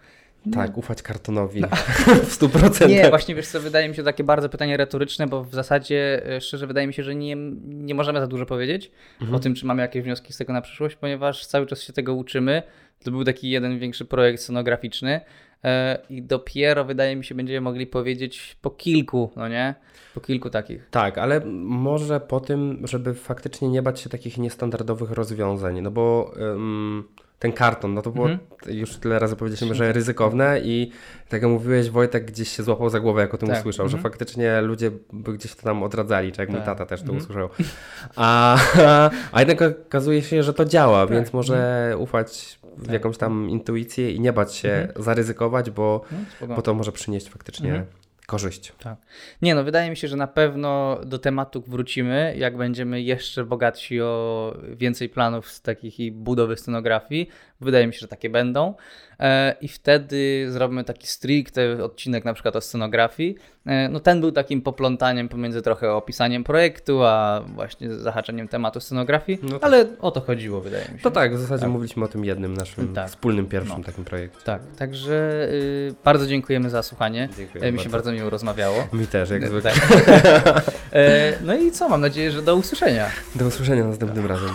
Tak, ufać kartonowi no. <laughs> w 100%. Nie, właśnie wiesz co, wydaje mi się takie bardzo pytanie retoryczne, bo w zasadzie e, szczerze wydaje mi się, że nie, nie możemy za dużo powiedzieć mhm. o tym, czy mamy jakieś wnioski z tego na przyszłość, ponieważ cały czas się tego uczymy. To był taki jeden większy projekt scenograficzny e, i dopiero wydaje mi się będziemy mogli powiedzieć po kilku, no nie? Po kilku takich. Tak, ale może po tym, żeby faktycznie nie bać się takich niestandardowych rozwiązań, no bo... ten karton, no to było, Mhm. już tyle razy powiedzieliśmy, że ryzykowne i tak jak mówiłeś, Wojtek gdzieś się złapał za głowę, jak o tym Tak. usłyszał, że Mhm. faktycznie ludzie by gdzieś to tam odradzali, czy jak mój Tak. tata też to Mhm. usłyszał. A, a jednak okazuje się, że to działa, Tak. więc może ufać w Tak. jakąś tam intuicję i nie bać się Mhm. zaryzykować, bo, No, bo to może przynieść faktycznie Mhm. Korzyść. Tak. Nie no, wydaje mi się, że na pewno do tematu wrócimy, jak będziemy jeszcze bogatsi o więcej planów z takich i budowy scenografii. Wydaje mi się, że takie będą. E, I wtedy zrobimy taki stricte odcinek na przykład o scenografii. E, no ten był takim poplątaniem pomiędzy trochę opisaniem projektu, a właśnie zahaczeniem tematu scenografii, No tak. ale o to chodziło wydaje mi się. To tak, w zasadzie Tak. mówiliśmy o tym jednym naszym Tak. wspólnym pierwszym No. takim projekcie. Tak, także y, bardzo dziękujemy za słuchanie. Dziękuję E, mi się bardzo miło rozmawiało. Mi też, jak zwykle. Tak. <laughs> No i co, mam nadzieję, że do usłyszenia. Do usłyszenia następnym razem.